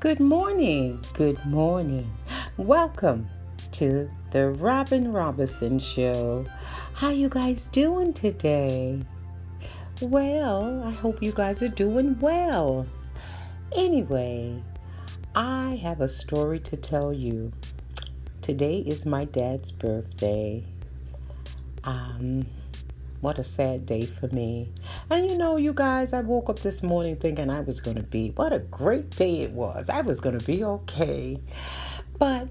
Good morning. Good morning. Welcome to the Robin Robinson Show. How you guys doing today? Well, I hope you guys are doing well. Anyway, I have a story to tell you. Today is my dad's birthday. Um, what a sad day for me. And you know, you guys, I woke up this morning thinking I was going to be, what a great day it was. I was going to be okay. But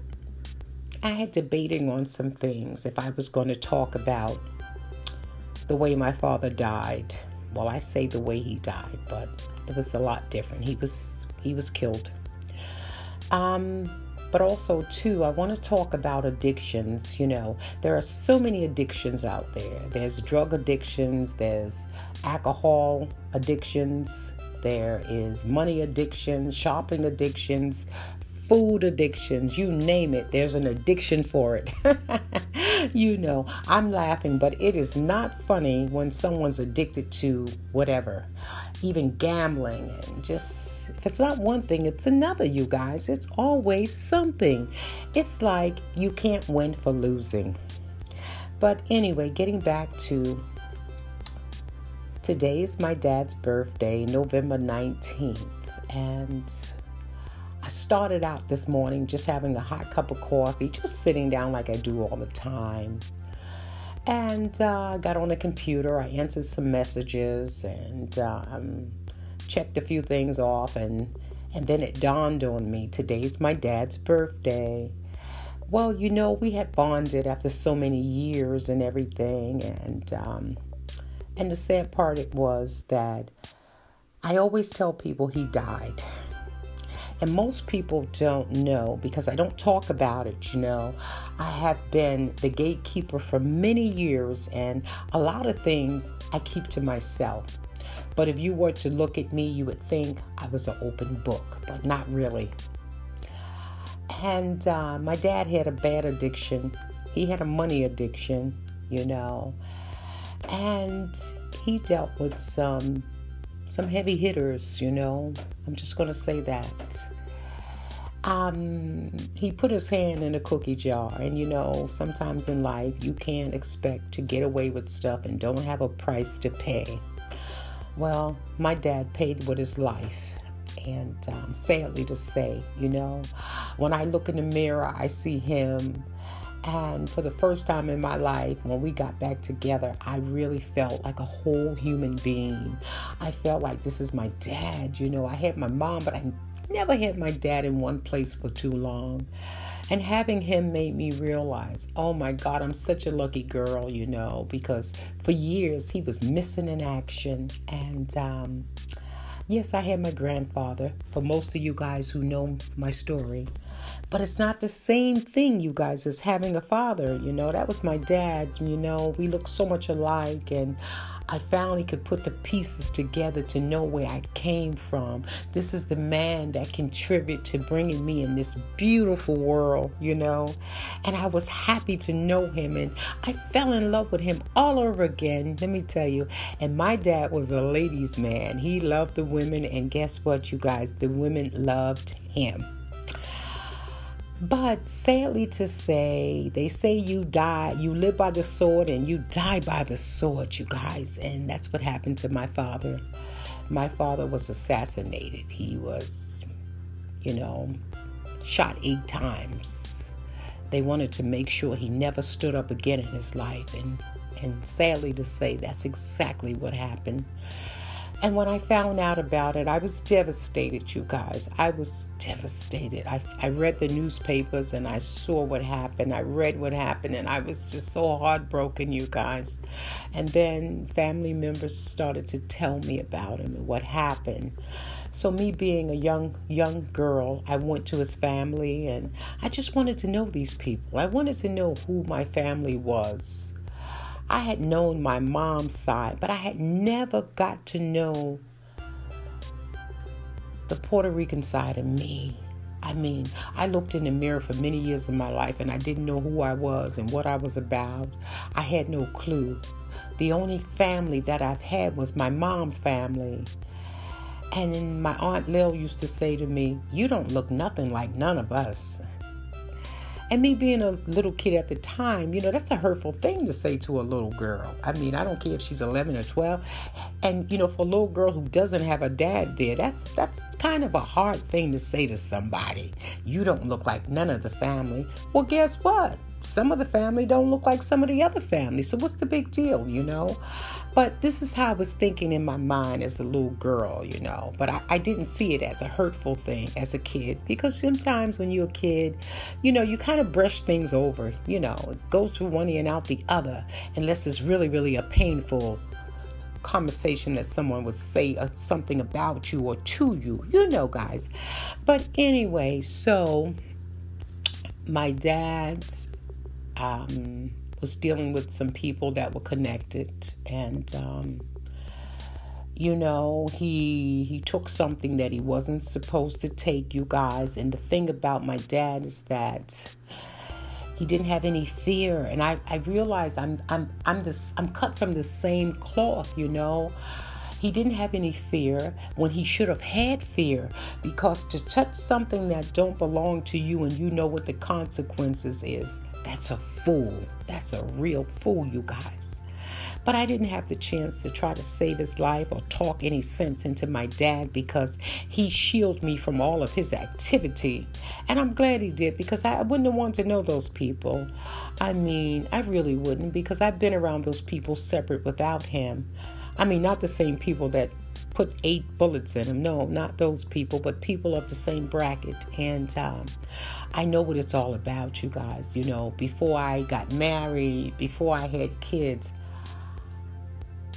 I had debating on some things if I was going to talk about the way my father died. Well, I say the way he died, but it was a lot different. He was he was killed. Um but also too i want to talk about addictions you know? There are so many addictions out there. There's drug addictions there's alcohol addictions there is money addiction shopping addictions food addictions you name it there's an addiction for it you know i'm laughing but it is not funny when someone's addicted to whatever even gambling and just if it's not one thing it's another you guys. It's always something. It's like you can't win for losing. But anyway getting back to today is my dad's birthday november 19th and I started out this morning just having a hot cup of coffee, just sitting down like I do all the time and uh, got on the computer. I answered some messages and um, checked a few things off, and and then it dawned on me today's my dad's birthday. Well, you know, we had bonded after so many years and everything, and um, and the sad part it was that I always tell people he died. And most people don't know because I don't talk about it, you know. I have been the gatekeeper for many years, and a lot of things I keep to myself. But if you were to look at me, you would think I was an open book, but not really. And uh, my dad had a bad addiction. He had a money addiction, you know. And he dealt with some some heavy hitters, you know. I'm just going to say that. Um, he put his hand in a cookie jar, and you know, sometimes in life you can't expect to get away with stuff and don't have a price to pay. Well, my dad paid with his life. And um, sadly to say, you know, when I look in the mirror, I see him and for the first time in my life, when we got back together, I really felt like a whole human being. I felt like this is my dad. You know, I had my mom, but I never had my dad in one place for too long. And having him made me realize, oh my God, I'm such a lucky girl, you know, because for years he was missing in action. And um, yes, I had my grandfather. For most of you guys who know my story, but it's not the same thing, you guys, as having a father. You know, that was my dad. You know, we look so much alike. And I finally could put the pieces together to know where I came from. This is the man that contributed to bringing me in this beautiful world, you know. And I was happy to know him. And I fell in love with him all over again, let me tell you. And my dad was a ladies' man. He loved the women. And guess what, you guys? The women loved him. But sadly to say, they say you die, you live by the sword and you die by the sword, you guys. And that's what happened to my father. My father was assassinated. He was, you know, shot eight times. They wanted to make sure he never stood up again in his life. And, and sadly to say, that's exactly what happened. And when I found out about it, I was devastated, you guys. I was devastated. I, I read the newspapers and I saw what happened. I read what happened and I was just so heartbroken, you guys. And then family members started to tell me about him and what happened. So me being a young young girl, I went to his family and I just wanted to know these people. I wanted to know who my family was. I had known my mom's side, but I had never got to know the Puerto Rican side of me. I mean, I looked in the mirror for many years of my life and I didn't know who I was and what I was about. I had no clue. The only family that I've had was my mom's family. And my Aunt Lil used to say to me, You don't look nothing like none of us. And me being a little kid at the time, you know, that's a hurtful thing to say to a little girl. I mean, I don't care if she's 11 or 12. And, you know, for a little girl who doesn't have a dad there, that's that's kind of a hard thing to say to somebody. You don't look like none of the family. Well, guess what? Some of the family don't look like some of the other families. So what's the big deal, you know? But this is how I was thinking in my mind as a little girl, you know. But I, I, didn't see it as a hurtful thing as a kid because sometimes when you're a kid, you know, you kind of brush things over, you know, it goes through one ear and out the other, unless it's really, really a painful conversation that someone would say uh, something about you or to you, you know, guys. But anyway, so my dad, um, was dealing with some people that were connected. And um, you know he he took something that he wasn't supposed to take you guys. And the thing about my dad is that he didn't have any fear. And i i realized i'm i'm i'm this i'm cut from the same cloth you know. He didn't have any fear when he should have had fear because to touch something that don't belong to you and you know what the consequences is that's a fool. That's a real fool, you guys. But I didn't have the chance to try to save his life or talk any sense into my dad because he shielded me from all of his activity. And I'm glad he did because I wouldn't have wanted to know those people. I mean, I really wouldn't because I've been around those people separate without him. I mean, not the same people that put eight bullets in him. No, not those people, but people of the same bracket. And um, I know what it's all about, you guys. You know, before I got married, before I had kids,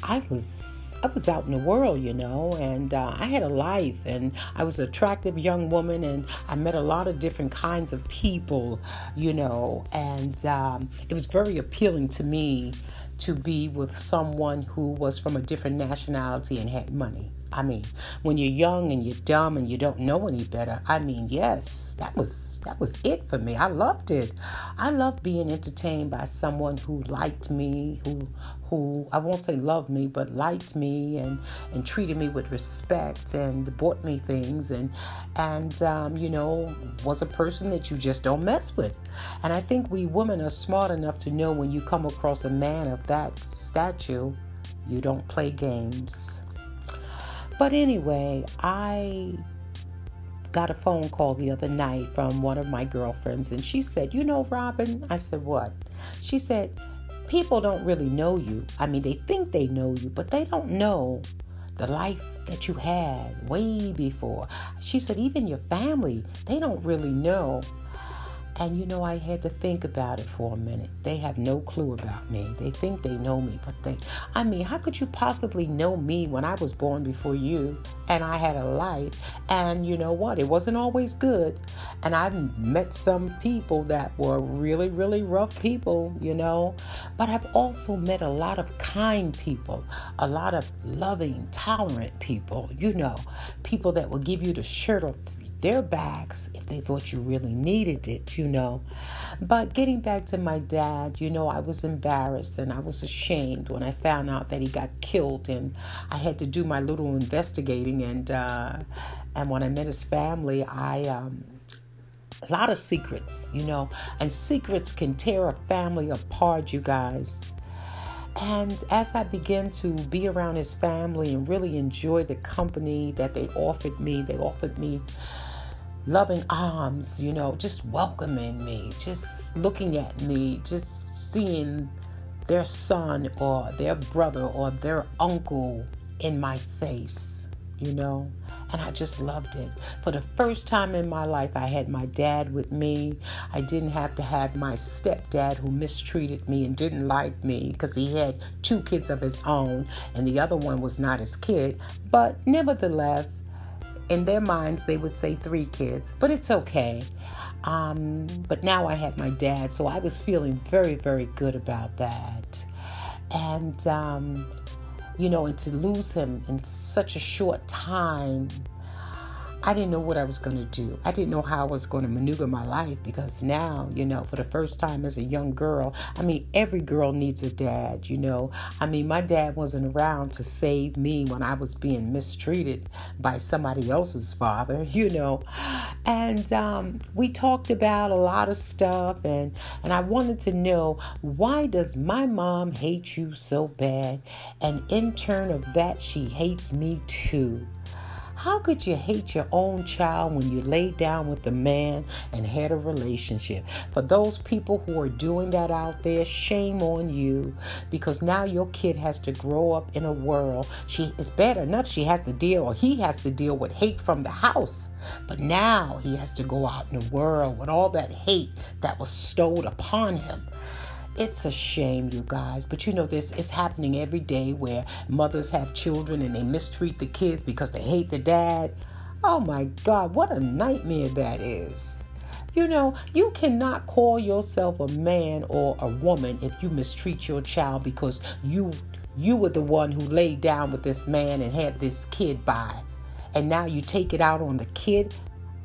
I was I was out in the world, you know, and uh, I had a life, and I was an attractive young woman, and I met a lot of different kinds of people, you know, and um, it was very appealing to me to be with someone who was from a different nationality and had money. I mean, when you're young and you're dumb and you don't know any better, I mean, yes, that was that was it for me. I loved it. I loved being entertained by someone who liked me, who who I won't say loved me, but liked me and and treated me with respect and bought me things and and um, you know was a person that you just don't mess with. And I think we women are smart enough to know when you come across a man of that stature, you don't play games. But anyway, I got a phone call the other night from one of my girlfriends, and she said, You know, Robin? I said, What? She said, People don't really know you. I mean, they think they know you, but they don't know the life that you had way before. She said, Even your family, they don't really know and you know, I had to think about it for a minute. They have no clue about me. They think they know me, but they, I mean, how could you possibly know me when I was born before you and I had a life? And you know what? It wasn't always good. And I've met some people that were really, really rough people, you know, but I've also met a lot of kind people, a lot of loving, tolerant people, you know, people that will give you the shirt off their backs if they thought you really needed it, you know. But getting back to my dad, you know, I was embarrassed and I was ashamed when I found out that he got killed, and I had to do my little investigating. And uh, and when I met his family, I um, a lot of secrets, you know, and secrets can tear a family apart, you guys. And as I began to be around his family and really enjoy the company that they offered me, they offered me loving arms, you know, just welcoming me, just looking at me, just seeing their son or their brother or their uncle in my face, you know. And I just loved it. For the first time in my life, I had my dad with me. I didn't have to have my stepdad who mistreated me and didn't like me because he had two kids of his own and the other one was not his kid. But nevertheless, in their minds, they would say three kids, but it's okay. Um, but now I had my dad, so I was feeling very, very good about that. And, um, you know, and to lose him in such a short time, I didn't know what I was going to do. I didn't know how I was going to maneuver my life because now, you know, for the first time as a young girl, I mean, every girl needs a dad, you know. I mean, my dad wasn't around to save me when I was being mistreated by somebody else's father, you know. And um, we talked about a lot of stuff, and, and I wanted to know why does my mom hate you so bad? And in turn of that, she hates me too. How could you hate your own child when you laid down with the man and had a relationship? For those people who are doing that out there, shame on you because now your kid has to grow up in a world. She is bad enough she has to deal or he has to deal with hate from the house. But now he has to go out in the world with all that hate that was stowed upon him. It's a shame, you guys, but you know this it's happening every day where mothers have children and they mistreat the kids because they hate the dad. Oh my God, what a nightmare that is. You know, you cannot call yourself a man or a woman if you mistreat your child because you you were the one who laid down with this man and had this kid by. And now you take it out on the kid.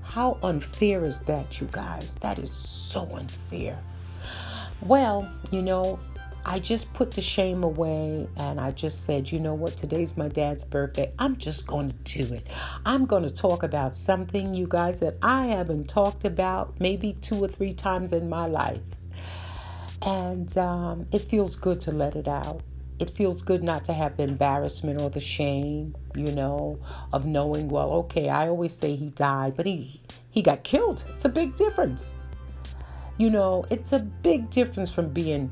How unfair is that, you guys? That is so unfair. Well, you know, I just put the shame away and I just said, you know what, today's my dad's birthday. I'm just going to do it. I'm going to talk about something, you guys, that I haven't talked about maybe two or three times in my life. And um, it feels good to let it out. It feels good not to have the embarrassment or the shame, you know, of knowing, well, okay, I always say he died, but he he got killed. It's a big difference. You know, it's a big difference from being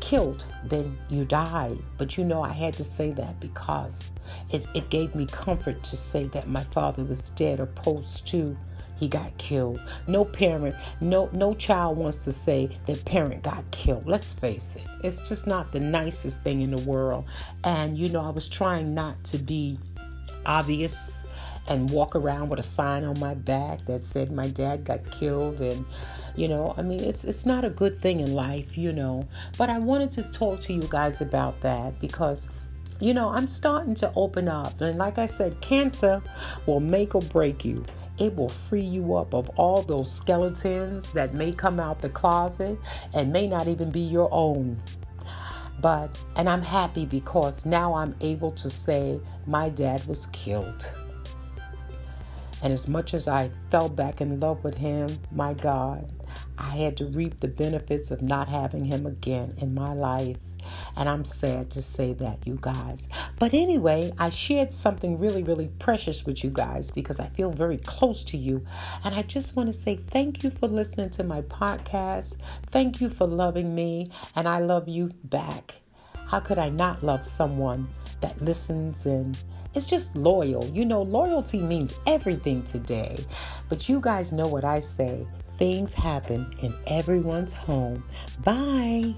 killed than you died. But you know, I had to say that because it, it gave me comfort to say that my father was dead opposed to he got killed. No parent, no no child wants to say that parent got killed. Let's face it. It's just not the nicest thing in the world. And you know, I was trying not to be obvious and walk around with a sign on my back that said my dad got killed. And you know i mean it's it's not a good thing in life you know. But i wanted to talk to you guys about that because you know i'm starting to open up. And like i said cancer will make or break you. It will free you up of all those skeletons that may come out the closet and may not even be your own. But and i'm happy because now i'm able to say my dad was killed and as much as I fell back in love with him, my God, I had to reap the benefits of not having him again in my life. And I'm sad to say that, you guys. But anyway, I shared something really, really precious with you guys because I feel very close to you. And I just want to say thank you for listening to my podcast. Thank you for loving me. And I love you back. How could I not love someone that listens and it's just loyal. You know, loyalty means everything today. But you guys know what I say things happen in everyone's home. Bye.